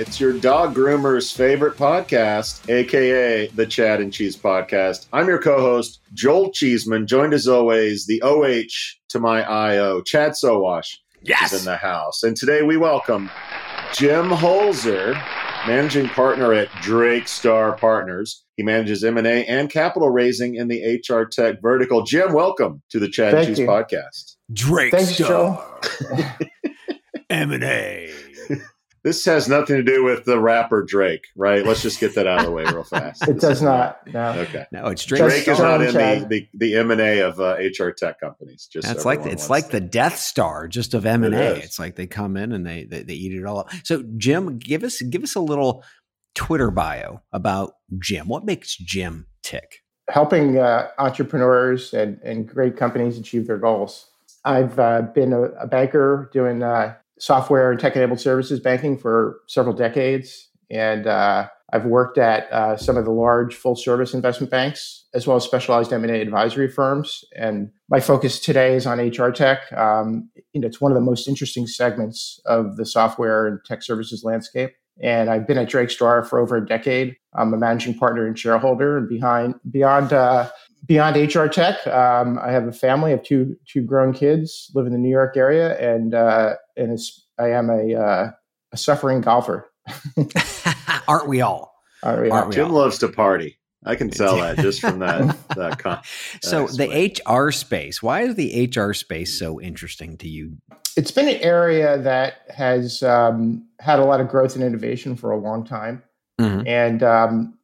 It's your dog groomer's favorite podcast, aka the Chad and Cheese Podcast. I'm your co host, Joel Cheeseman, joined as always, the OH to my IO, Chad Sowash. Yes. Is in the house. And today we welcome Jim Holzer, managing partner at Drake Star Partners. He manages M&A and capital raising in the HR tech vertical. Jim, welcome to the Chad Thank and Cheese you. Podcast. Drake Thanks, Star. M&A. This has nothing to do with the rapper Drake, right? Let's just get that out of the way real fast. It does not. No. Okay. No, it's Drake, Drake is not in Chad. the, the, the M&A of uh, HR tech companies. Just so That's like everyone it's like to- the Death Star just of M and A. It is. It's like they come in and they, they they eat it all up. So Jim, give us give us a little Twitter bio about Jim. What makes Jim tick? Helping uh, entrepreneurs and, and great companies achieve their goals. I've uh, been a, a banker doing uh, software and tech enabled services banking for several decades. And uh, I've worked at uh, some of the large full service investment banks, as well as specialized M&A advisory firms. And my focus today is on HR tech. Um, you know, it's one of the most interesting segments of the software and tech services landscape. And I've been at Drake Star for over a decade. I'm a managing partner and shareholder. And behind beyond uh, beyond HR tech, um, I have a family of two two grown kids, live in the New York area, and uh, and it's, I am a uh, a suffering golfer. Aren't we all? Uh, yeah. Aren't we Jim all? loves to party. I can tell that just from that that con- So Nice. the HR space. Why is the HR space so interesting to you? It's been an area that has um, had a lot of growth and innovation for a long time. Mhm. And um,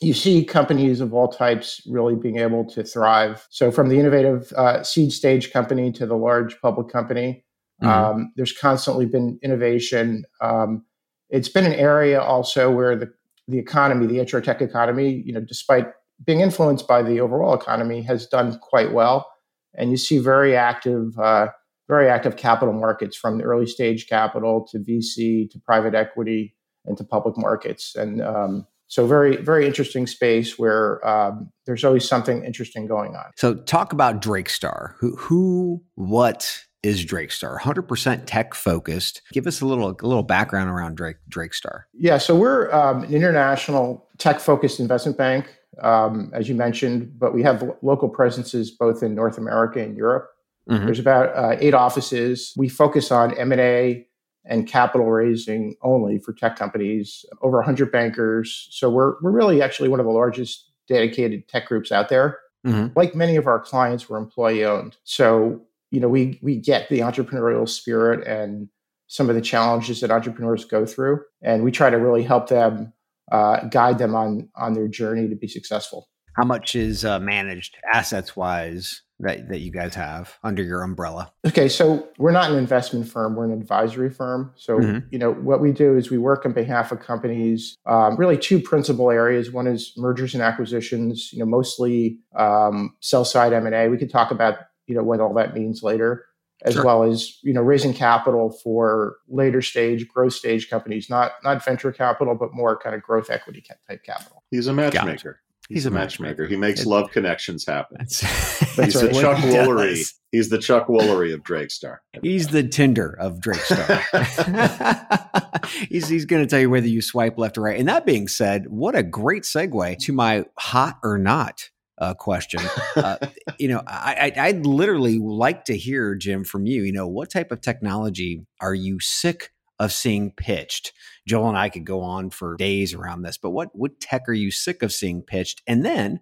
you see companies of all types really being able to thrive. So, from the innovative uh, seed stage company to the large public company, Mhm. um, there's constantly been innovation. Um, it's been an area also where the, the economy, the HR tech economy, you know, despite being influenced by the overall economy, has done quite well. And you see very active, uh, very active capital markets from the early stage capital to VC to private equity and to public markets. And um, so, very, very interesting space where um, there's always something interesting going on. So talk about Drake Star. Who who what is Drake Star? 100% tech focused. Give us a little a little background around Drake Drake Star. Yeah, so we're um, an international tech focused investment bank, um, as you mentioned, but we have lo- local presences both in North America and Europe. Mhm. There's about uh, eight offices. We focus on M&A and capital raising only for tech companies, over 100 bankers. So we're, we're really actually one of the largest dedicated tech groups out there. Mhm. Like many of our clients, we're employee owned. So, you know, we, we get the entrepreneurial spirit and some of the challenges that entrepreneurs go through. And we try to really help them, uh, guide them on, on their journey to be successful. How much is uh, managed assets wise that, that you guys have under your umbrella? Okay, so we're not an investment firm; we're an advisory firm. So, Mhm. you know, what we do is we work on behalf of companies. Um, really, two principal areas. One is mergers and acquisitions. You know, mostly um, sell side M and A. We could talk about you know what all that means later, as Sure. well as you know raising capital for later stage, growth stage companies. Not not venture capital, but more kind of growth equity type capital. He's a matchmaker. He's, He's a a matchmaker. matchmaker. He makes It- love connections happen. That's, He's the. Chuck What he Woolery. does. He's the Chuck Woolery of Drake Star. He's the Tinder of Drake Star. he's he's going to tell you whether you swipe left or right. And that being said, what a great segue to my hot or not uh, question. Uh, you know, I, I I'd literally like to hear Jim from you. You know, what type of technology are you sick of seeing pitched? Joel and I could go on for days around this, but what what tech are you sick of seeing pitched? And then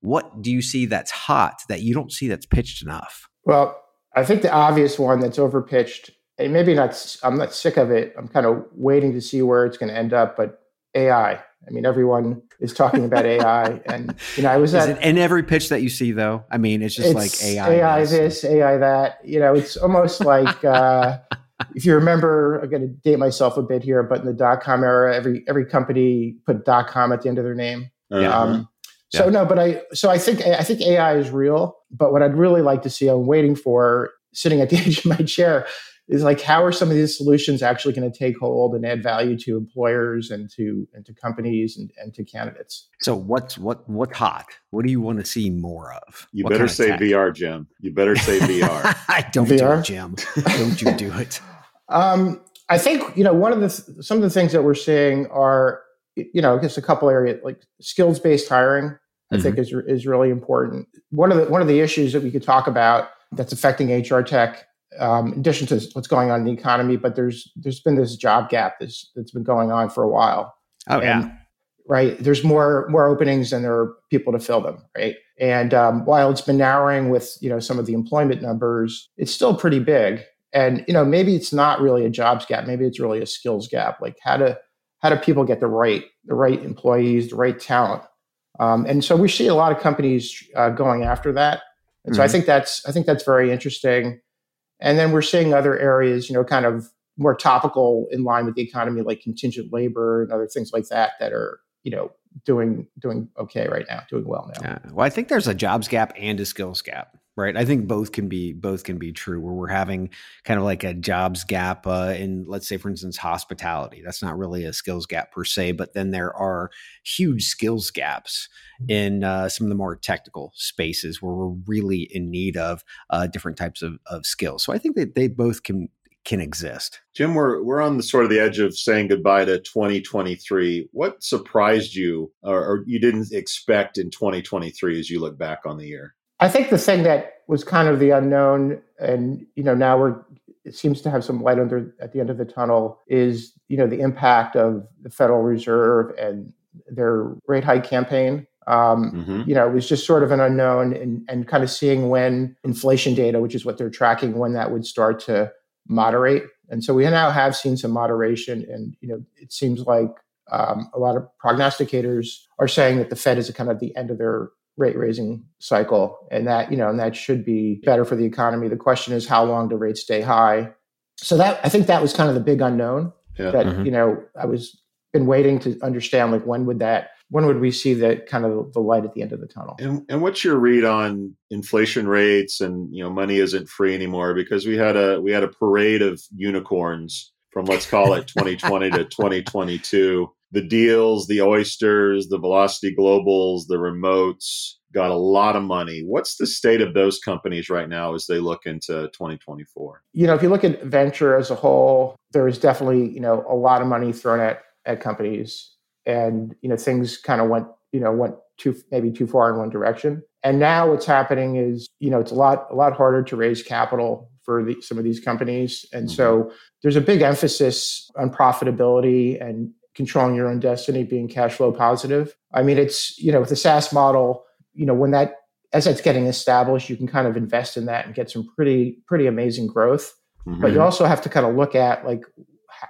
what do you see that's hot that you don't see that's pitched enough? Well, I think the obvious one that's overpitched, and maybe not, I'm not sick of it. I'm kind of waiting to see where it's going to end up, but AI. I mean, everyone is talking about AI. And, you know, I was at it in every pitch that you see though? I mean, it's just like AI. AI this. this, AI that. You know, it's almost like uh, if you remember, I'm going to date myself a bit here, but in the dot com era, every every company put dot com at the end of their name. Uh-huh. Um, So yeah. no, but I so I think I think AI is real. But what I'd really like to see, I'm waiting for sitting at the edge of my chair, is like how are some of these solutions actually going to take hold and add value to employers and to and to companies and, and to candidates so what's what what's hot what do you want to see more of you what better say tech? vr jim you better say vr i don't VR? do it jim don't you do it um, i think you know one of the some of the things that we're seeing are you know just a couple areas like skills based hiring I mm-hmm. think is is really important. One of the one of the issues that we could talk about that's affecting HR tech um, in addition to what's going on in the economy, but there's there's been this job gap that's that's been going on for a while. Oh and, yeah, right. There's more more openings than there are people to fill them, right? And um, while it's been narrowing with you know some of the employment numbers, it's still pretty big. And you know maybe it's not really a jobs gap, maybe it's really a skills gap. Like how to how do people get the right the right employees, the right talent? Um, and so we see a lot of companies uh, going after that. And so mm-hmm. I think that's I think that's very interesting. And then we're seeing other areas, you know, kind of more topical in line with the economy, like contingent labor and other things like that, that are, you know, doing doing okay right now, doing well now. Yeah. Well, I think there's a jobs gap and a skills gap right? I think both can be both can be true where we're having kind of like a jobs gap uh, in let's say for instance hospitality. That's not really a skills gap per se but then there are huge skills gaps in uh, some of the more technical spaces where we're really in need of uh, different types of, of skills. So i think that they both can can exist. Jim we're we're on the sort of the edge of saying goodbye to 2023 what surprised you or, or you didn't expect in 2023 as you look back on the year I think the thing that was kind of the unknown, and you know now we're it seems to have some light under at the end of the tunnel is you know the impact of the Federal Reserve and their rate hike campaign. Um, mm-hmm. You know, it was just sort of an unknown, and and kind of seeing when inflation data, which is what they're tracking, when that would start to moderate. And so we now have seen some moderation, and you know, it seems like um, a lot of prognosticators are saying that the Fed is kind of the end of their rate raising cycle and that you know and that should be better for the economy. The question is how long do rates stay high? So that i think that was kind of the big unknown yeah. that mm-hmm. you know i was been waiting to understand like when would that when would we see that kind of the light at the end of the tunnel? And, and what's your read on inflation rates and you know money isn't free anymore? Because we had a we had a parade of unicorns from let's call it 2020 to 2022 the Deels, the oysters, the velocity globals, the remotes got a lot of money. What's the state of those companies right now as they look into 2024? You know, if you look at venture as a whole, there is definitely, you know, a lot of money thrown at at companies and, you know, things kind of went, you know, went too maybe too far in one direction. And now what's happening is, you know, it's a lot a lot harder to raise capital for the, some of these companies. And mm-hmm. so there's a big emphasis on profitability and controlling your own destiny, being cash flow positive. I mean, it's, you know, with the SaaS model, you know, when that, as that's getting established, you can kind of invest in that and get some pretty, pretty amazing growth. Mm-hmm. But you mm-hmm. also have to kind of look at like,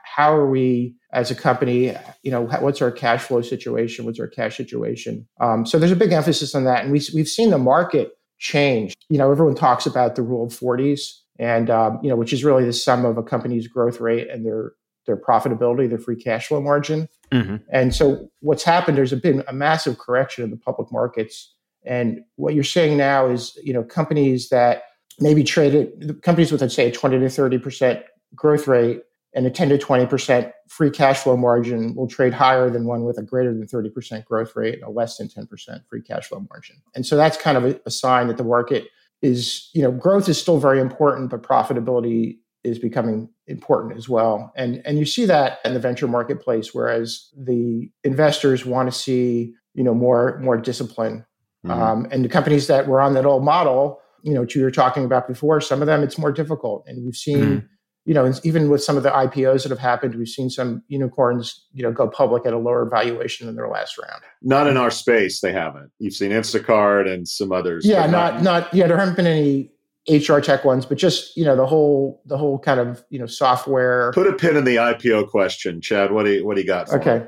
how are we as a company you know what's our cash flow situation what's our cash situation um, so there's a big emphasis on that and we, we've seen the market change you know everyone talks about the rule of 40s and um, you know which is really the sum of a company's growth rate and their their profitability, their free cash flow margin. Mm-hmm. And so what's happened, there's been a massive correction in the public markets. And what you're seeing now is, you know, companies that maybe traded companies with, let's say, a 20 to 30% growth rate and a 10 to 20% free cash flow margin will trade higher than one with a greater than 30% growth rate and a less than 10% free cash flow margin. And so that's kind of a, a sign that the market is, you know, growth is still very important, but profitability is becoming important as well. And and you see that in the venture marketplace, whereas the investors want to see you know more more discipline. Mm-hmm. Um, and the companies that were on that old model, you know, which you were talking about before, some of them it's more difficult, and we've seen. Mm-hmm. You know, even with some of the IPOs that have happened, we've seen some unicorns, you know, go public at a lower valuation than their last round. Not in our space, they haven't. You've seen Instacart and some others. Yeah, not, not not yeah. There haven't been any HR tech ones, but just you know the whole the whole kind of you know software. Put a pin in the IPO question, Chad. What do you what do you got? okay.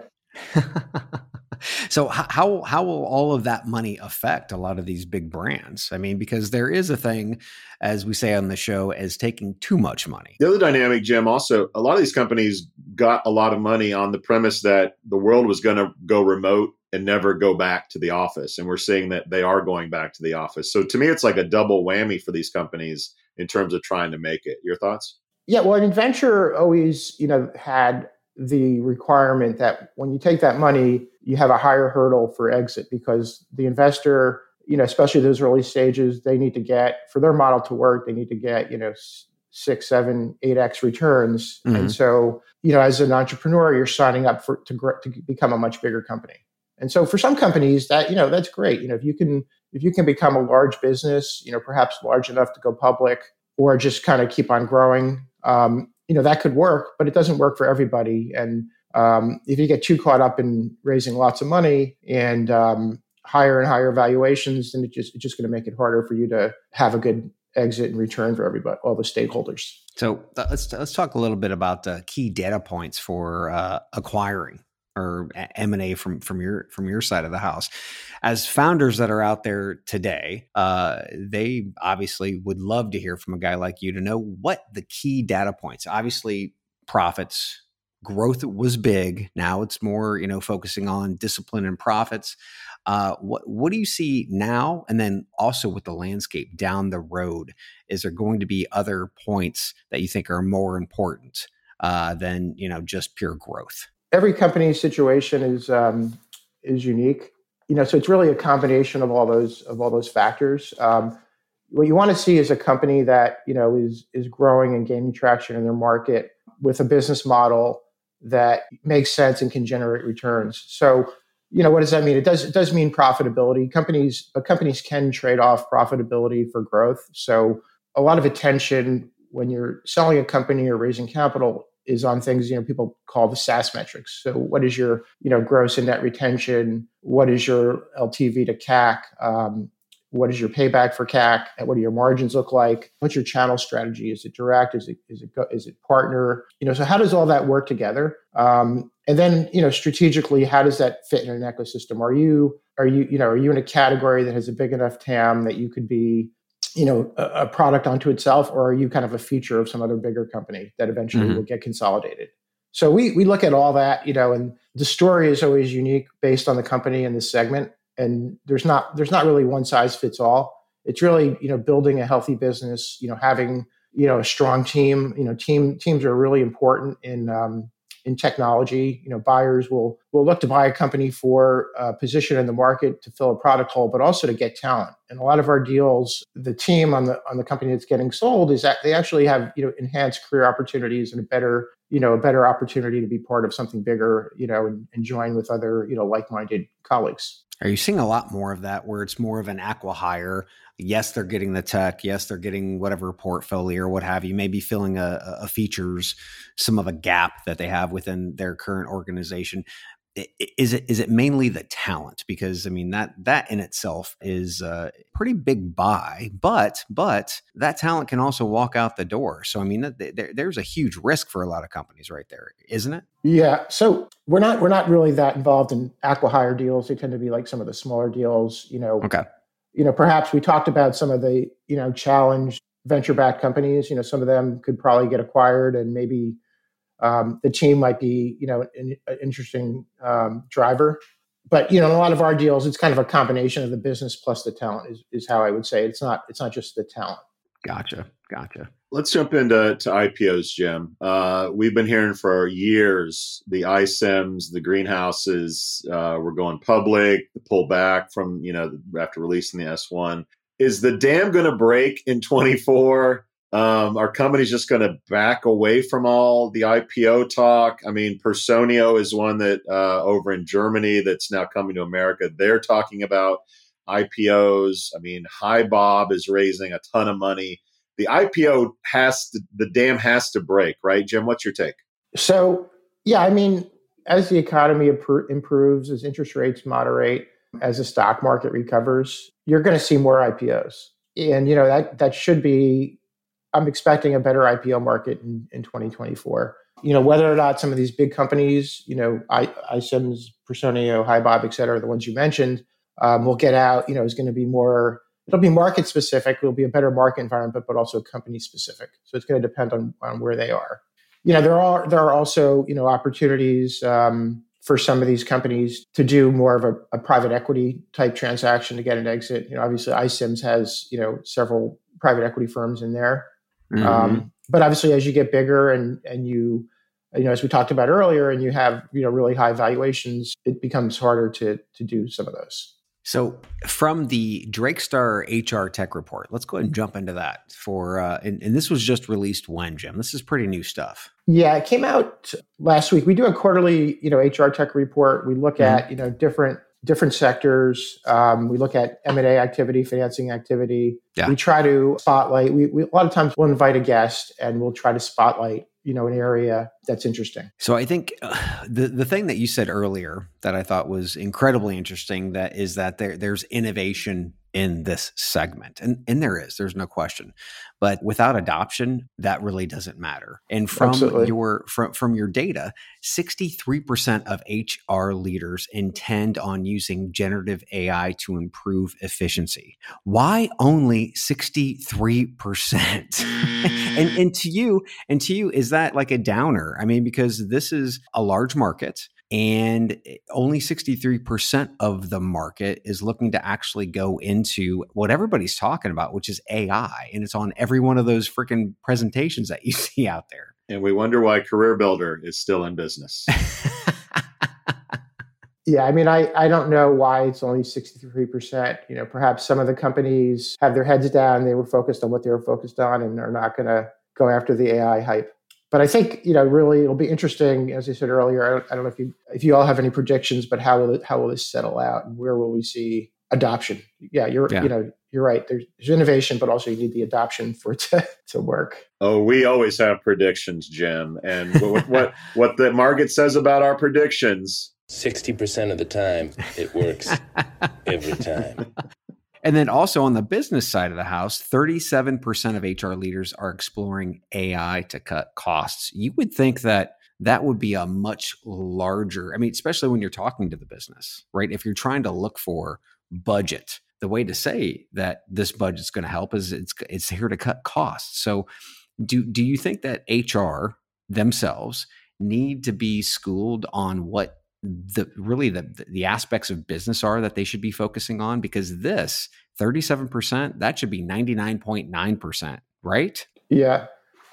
so how how will all of that money affect a lot of these big brands? I mean, because there is a thing, as we say on the show, as taking too much money. The other dynamic, Jim, also a lot of these companies got a lot of money on the premise that the world was going to go remote and never go back to the office, and we're seeing that they are going back to the office. So to me, it's like a double whammy for these companies in terms of trying to make it. Your thoughts? Yeah, well, I mean, venture always, you know, had the requirement that when you take that money, you have a higher hurdle for exit because the investor, you know, especially those early stages, they need to get for their model to work, they need to get, you know, six, seven, eight x returns. Mm-hmm. And so, you know, as an entrepreneur, you're signing up for to, to become a much bigger company. And so, for some companies, that you know, that's great. You know, if you can if you can become a large business, you know, perhaps large enough to go public, or just kind of keep on growing, um, you know that could work, but it doesn't work for everybody. And um, if you get too caught up in raising lots of money and um, higher and higher valuations, then it just it's just going to make it harder for you to have a good exit and return for everybody, all the stakeholders. So uh, let's let's talk a little bit about the key data points for uh, acquiring or A from from your from your side of the house. As founders that are out there today, uh, they obviously would love to hear from a guy like you to know what the key data points. Obviously, profits, growth was big. Now it's more you know focusing on discipline and profits. Uh, what what do you see now, and then also with the landscape down the road? Is there going to be other points that you think are more important uh, than you know just pure growth? Every company's situation is um, is unique. You know, so it's really a combination of all those of all those factors. Um, what you want to see is a company that you know is is growing and gaining traction in their market with a business model that makes sense and can generate returns. So, you know, what does that mean? It does it does mean profitability. Companies, companies can trade off profitability for growth. So, a lot of attention when you're selling a company or raising capital is on things you know people call the SaaS metrics. So what is your you know gross and net retention? What is your LTV to CAC? Um, what is your payback for CAC? What do your margins look like? What's your channel strategy? Is it direct? Is it is it is it partner? You know, so how does all that work together? Um, and then you know strategically, how does that fit in an ecosystem? Are you are you you know are you in a category that has a big enough TAM that you could be you know a, a, product onto itself or are you kind of a feature of some other bigger company that eventually mm-hmm. will get consolidated? So we we look at all that you know and the story is always unique based on the company and the segment and there's not there's not really one size fits all. It's really you know building a healthy business you know having you know a strong team. You know team teams are really important in um, in technology. You know, buyers will will look to buy a company for a position in the market to fill a product hole, but also to get talent. And a lot of our deals, the team on the on the company that's getting sold is that they actually have you know enhanced career opportunities and a better you know a better opportunity to be part of something bigger. You know, and, and join with other you know like minded colleagues. Are you seeing a lot more of that where it's more of an acqui-hire? Yes, they're getting the tech. Yes, they're getting whatever portfolio or what have you, maybe filling a, a features, some of a gap that they have within their current organization is it is it mainly the talent? Because i mean that that in itself is a pretty big buy but but that talent can also walk out the door. So i mean there, there's a huge risk for a lot of companies right there isn't it? Yeah. So we're not we're not really that involved in acqui-hire deals. They tend to be like some of the smaller deals you know. Okay. You know perhaps we talked about some of the you know challenge venture backed companies. You know some of them could probably get acquired and maybe um, the team might be, you know, an, an interesting um, driver. But you know, in a lot of our deals, it's kind of a combination of the business plus the talent. Is, is how I would say it's not it's not just the talent. Gotcha, gotcha. Let's jump into to IPOs, Jim. Uh, we've been hearing for years the iCIMS, the greenhouses uh, were going public, the pullback from you know after releasing the S one. Is the dam going to break in twenty four? Um, our company's just going to back away from all the IPO talk. I mean, Personio is one that uh, over in Germany that's now coming to America. They're talking about IPOs. I mean, HiBob is raising a ton of money. The IPO has to, the dam has to break, right, Jim? What's your take? So, yeah, I mean, as the economy improves, as interest rates moderate, as the stock market recovers, you're going to see more IPOs, and you know that that should be I'm expecting a better IPO market in, in 2024. You know, whether or not some of these big companies, you know, I, iCIMS, Personio, HiBob, et cetera, the ones you mentioned, um, will get out, you know, is going to be more, it'll be market specific. It'll be a better market environment, but also company specific. So it's going to depend on, on where they are. You know, there are, there are also, you know, opportunities, um, for some of these companies to do more of a, a, private equity type transaction to get an exit. You know, obviously iCIMS has, you know, several private equity firms in there. Mm-hmm. Um, but obviously as you get bigger and, and you, you know, as we talked about earlier, and you have, you know, really high valuations, it becomes harder to, to do some of those. So, from the Drake Star HR Tech Report, let's go ahead and jump into that. For uh, and, and, this was just released when, Jim? This is pretty new stuff. Yeah, it came out last week. We do a quarterly, you know, HR Tech Report. We look mm-hmm. at, you know, different different sectors. Um, we look at M and A activity, financing activity. Yeah. We try to spotlight. We, we a lot of times we'll invite a guest and we'll try to spotlight you know an area that's interesting so i think uh, the the thing that you said earlier that i thought was incredibly interesting that is that there there's innovation in this segment and and there is there's no question but without adoption that really doesn't matter and from Absolutely. your from from your data 63% of hr leaders intend on using generative ai to improve efficiency. Why only 63% and mm. and to you and to you is that like a downer? I mean because this is a large market and eh, only 63% of the market is looking to actually go into what everybody's talking about which is ai and it's on every one of those freaking presentations that you see out there. And we wonder why CareerBuilder is still in business. Yeah i mean I, I don't know why it's only 63% you know perhaps some of the companies have their heads down they were focused on what they were focused on and are not going to go after the ai hype but I think you know really it'll be interesting. As I said earlier, I don't, I don't know if you if you all have any predictions, but how will it, how will this settle out, and where will we see adoption? Yeah, you're yeah. you know you're right. There's, there's, innovation, but also you need the adoption for it to, to work. Oh, we always have predictions, Jim, and what what, what the market says about our predictions. Sixty percent of the time, it works every time. And then also on the business side of the house, 37% of HR leaders are exploring AI to cut costs. You would think that that would be a much larger, I mean, especially when you're talking to the business, right? If you're trying to look for budget, the way to say that this budget's going to help is it's it's here to cut costs. So do do you think that HR themselves need to be schooled on what the really the the aspects of business are that they should be focusing on because this 37% that should be 99.9% right? Yeah.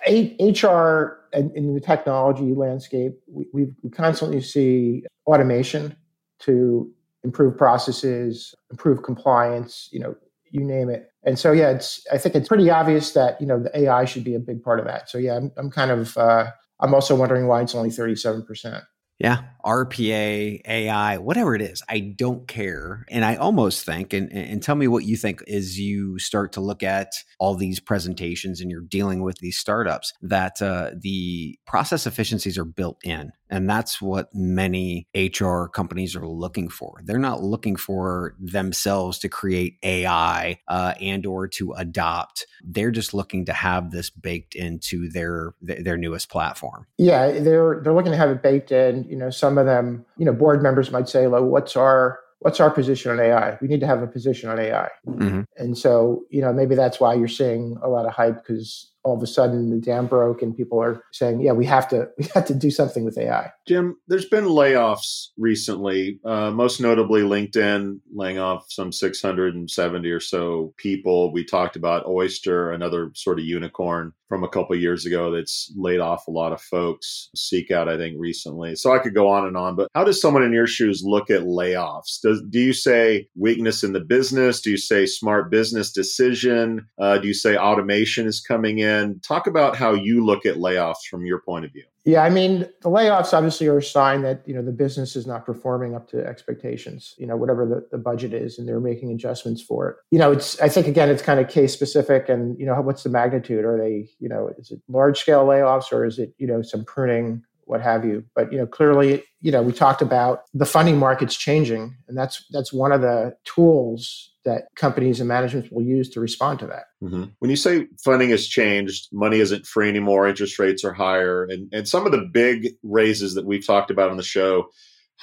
Hr and in the technology landscape we, we constantly see automation to improve processes improve compliance you know you name it. And so yeah it's i think it's pretty obvious that you know the ai should be a big part of that. So yeah i'm, I'm kind of uh, i'm also wondering why it's only 37% yeah, RPA, AI, whatever it is, I don't care. And I almost think, and, and tell me what you think as you start to look at all these presentations and you're dealing with these startups, that uh, the process efficiencies are built in. And that's what many HR companies are looking for. They're not looking for themselves to create AI uh, and or to adopt. They're just looking to have this baked into their their newest platform. Yeah, they're they're looking to have it baked in. You know, some of them, you know, board members might say, "Well, what's our what's our position on AI? We need to have a position on AI." Mm-hmm. And so, you know, maybe that's why you're seeing a lot of hype because all of a sudden the dam broke and people are saying, yeah, we have to we have to do something with AI. Jim, there's been layoffs recently, uh, most notably LinkedIn laying off some 670 or so people. We talked about Oyster, another sort of unicorn from a couple years ago that's laid off a lot of folks. Seek out, I think, recently. So I could go on and on, but how does someone in your shoes look at layoffs? Does, do you say weakness in the business? Do you say smart business decision? Uh, do you say automation is coming in? And talk about how you look at layoffs from your point of view. Yeah, I mean, the layoffs obviously are a sign that you know the business is not performing up to expectations. You know, whatever the, the budget is, and they're making adjustments for it. You know, it's I think again, it's kind of case specific, and you know, what's the magnitude? Are they you know, is it large scale layoffs or is it you know some pruning what have you. But you know, clearly, you know, we talked about the funding markets changing, and that's that's one of the tools that companies and management will use to respond to that. Mm-hmm. When you say funding has changed, money isn't free anymore, interest rates are higher, and and some of the big raises that we've talked about on the show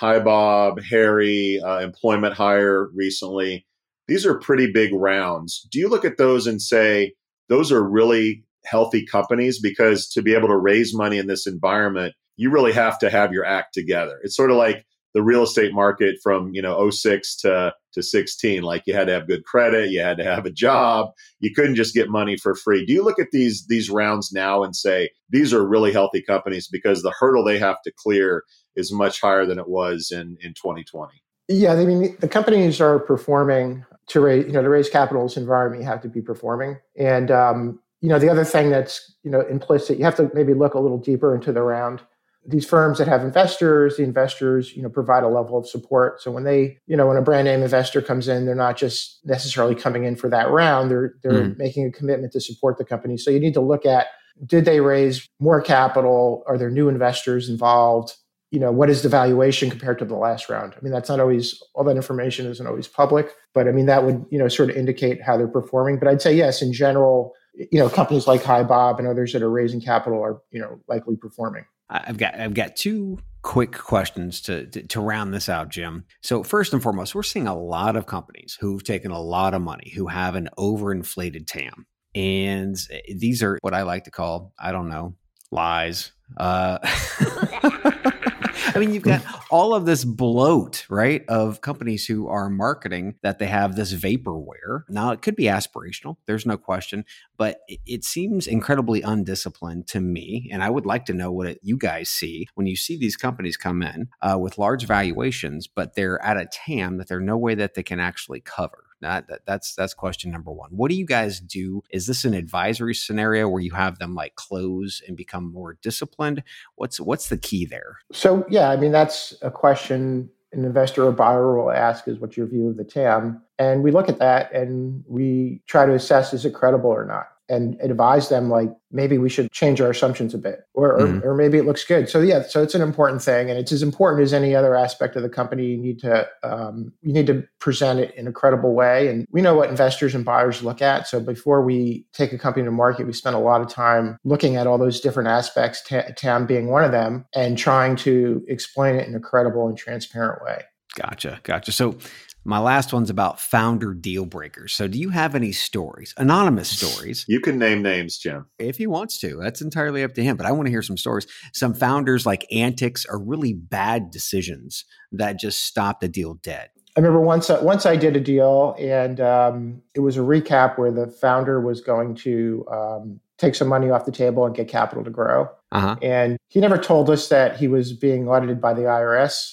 HiBob, Harry, uh, Employment Hero recently. These are pretty big rounds. Do you look at those and say those are really healthy companies? Because to be able to raise money in this environment, you really have to have your act together. It's sort of like the real estate market from you know 06 to to 16 like you had to have good credit you had to have a job you couldn't just get money for free. Do you look at these these rounds now and say these are really healthy companies because the hurdle they have to clear is much higher than it was in in 2020 yeah i mean the companies are performing to raise you know to raise capital's environment you have to be performing. And um, you know the other thing that's you know implicit you have to maybe look a little deeper into the round these firms that have investors, the investors, you know, provide a level of support. So when they, you know, when a brand name investor comes in, they're not just necessarily coming in for that round. They're they're mm. making a commitment to support the company. So you need to look at did they raise more capital? Are there new investors involved? You know, what is the valuation compared to the last round? I mean, that's not always all that information isn't always public, but I mean that would, you know, sort of indicate how they're performing. But I'd say yes, in general, you know, companies like HiBob and others that are raising capital are, you know, likely performing. I've got I've got two quick questions to, to, to round this out, Jim. So first and foremost, we're seeing a lot of companies who've taken a lot of money, who have an overinflated TAM, and these are what I like to call I don't know lies. Uh, I mean, you've got all of this bloat, right, of companies who are marketing that they have this vaporware. Now, it could be aspirational, there's no question, but it seems incredibly undisciplined to me. And I would like to know what it, you guys see when you see these companies come in uh, with large valuations, but they're at a TAM that there's no way that they can actually cover. That, that, that's that's question number one. What do you guys do? Is this an advisory scenario where you have them like close and become more disciplined? What's what's the key there? So yeah, I mean that's a question an investor or buyer will ask is what's your view of the TAM? And we look at that and we try to assess is it credible or not and advise them like maybe we should change our assumptions a bit or, mm-hmm. or, or maybe it looks good so yeah so it's an important thing and it's as important as any other aspect of the company you need to um, you need to present it in a credible way and we know what investors and buyers look at so before we take a company to market we spend a lot of time looking at all those different aspects tam being one of them and trying to explain it in a credible and transparent way Gotcha. Gotcha. So my last one's about founder deal breakers. So, do you have any stories, anonymous stories? You can name names, Jim. If he wants to. That's entirely up to him. But I want to hear some stories. Some founders like antics or really bad decisions that just stop the deal dead. I remember once uh, once I did a deal, and um, it was a recap where the founder was going to um, take some money off the table and get capital to grow. Uh-huh. And he never told us that he was being audited by the IRS.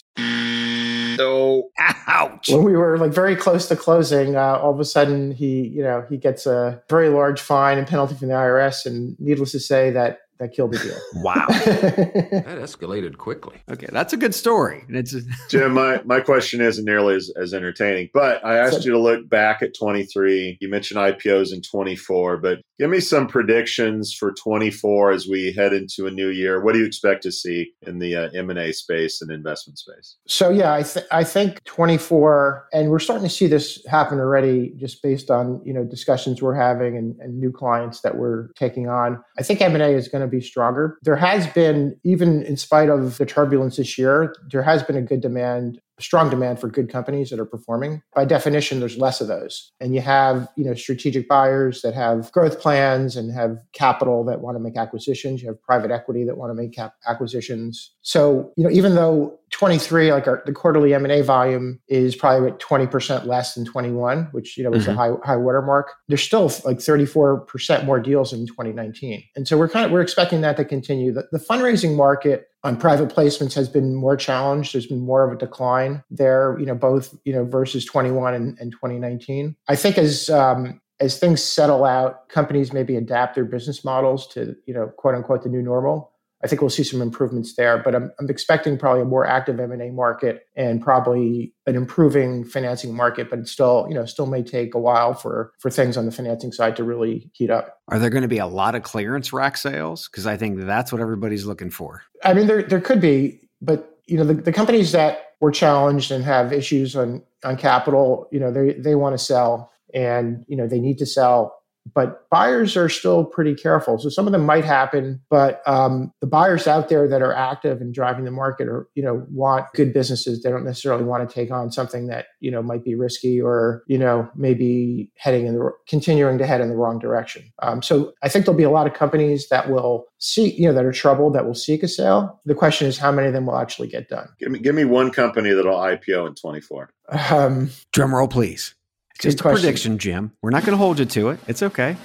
So, ouch. When we were like very close to closing, uh, all of a sudden he, you know, he gets a very large fine and penalty from the IRS. And needless to say, that that killed the deal. Wow. that escalated quickly. Okay, that's a good story. And It's Jim, my, my question isn't nearly as, as entertaining, but I asked so, you to look back at 23. You mentioned IPOs in 24, but give me some predictions for 24 as we head into a new year. What do you expect to see in the uh, M&A space and investment space? So yeah, I, th- I think 24, and we're starting to see this happen already just based on, you know, discussions we're having and, and new clients that we're taking on. I think M&A is going to be stronger. There has been, even in spite of the turbulence this year, there has been a good demand strong demand for good companies that are performing. By definition, there's less of those. And you have, you know, strategic buyers that have growth plans and have capital that want to make acquisitions. You have private equity that want to make cap- acquisitions. So, you know, even though 23, like our, the quarterly M&A volume is probably at 20% less than 21, which, you know, was mm-hmm. a high, high watermark. There's still like 34% more deals in 2019. And so we're kind of, we're expecting that to continue. The, the fundraising market on private placements has been more challenged. There's been more of a decline there, you know, both, you know, versus 21 and, and 2019. I think as um, as things settle out, companies maybe adapt their business models to, you know, quote unquote the new normal. I think we'll see some improvements there, but I'm, I'm expecting probably a more active M&A market and probably an improving financing market, but it still, you know, still may take a while for for things on the financing side to really heat up. Are there going to be a lot of clearance rack sales? Because I think that's what everybody's looking for. I mean, there there could be, but you know, the, the companies that were challenged and have issues on on capital, you know, they they want to sell and you know they need to sell but buyers are still pretty careful. So some of them might happen, but um, the buyers out there that are active and driving the market are, you know, want good businesses. They don't necessarily want to take on something that, you know, might be risky or, you know, maybe heading in the, continuing to head in the wrong direction. Um, so I think there'll be a lot of companies that will see, you know, that are troubled that will seek a sale. The question is how many of them will actually get done. Give me, give me one company that'll IPO in 24. Um, Drum roll, please. Just a question. prediction, Jim. We're not going to hold you to it. It's okay.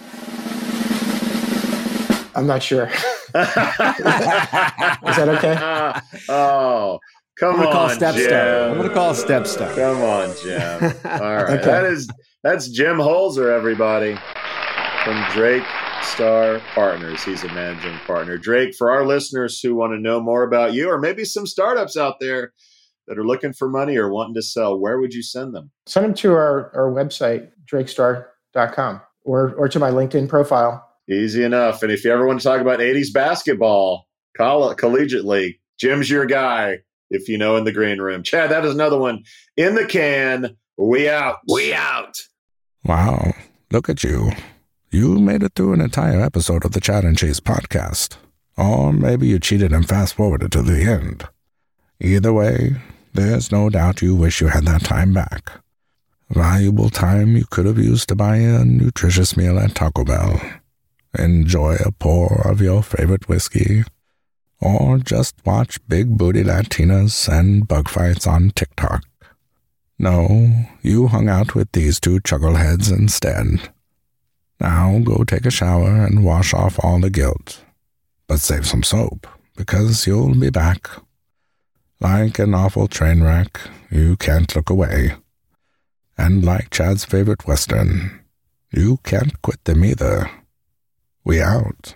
I'm not sure. Is that okay? oh, come I'm going to call on, Stepstone. Jim. I'm going to call Stepstone. Come on, Jim. All right, Okay. that is that's Jim Holzer, everybody, from Drake Star Partners. He's a managing partner. Drake, for our listeners who want to know more about you, or maybe some startups out there that are looking for money or wanting to sell, where would you send them? Send them to our, our website, drakestar.com, or, or to my LinkedIn profile. Easy enough. And if you ever want to talk about 80s basketball, coll- collegiately, Jim's your guy. If you know in the green room, Chad, that is another one in the can. We out. We out. Wow, look at you. You made it through an entire episode of the Chad and Cheese podcast. Or maybe you cheated and fast forwarded to the end. Either way, there's no doubt you wish you had that time back. Valuable time you could have used to buy a nutritious meal at Taco Bell, enjoy a pour of your favorite whiskey, or just watch big booty Latinas and bug fights on TikTok. No, you hung out with these two chuckleheads instead. Now go take a shower and wash off all the guilt. But save some soap, because you'll be back. Like an awful train wreck, you can't look away. And like Chad's favorite Western, you can't quit them either. We out.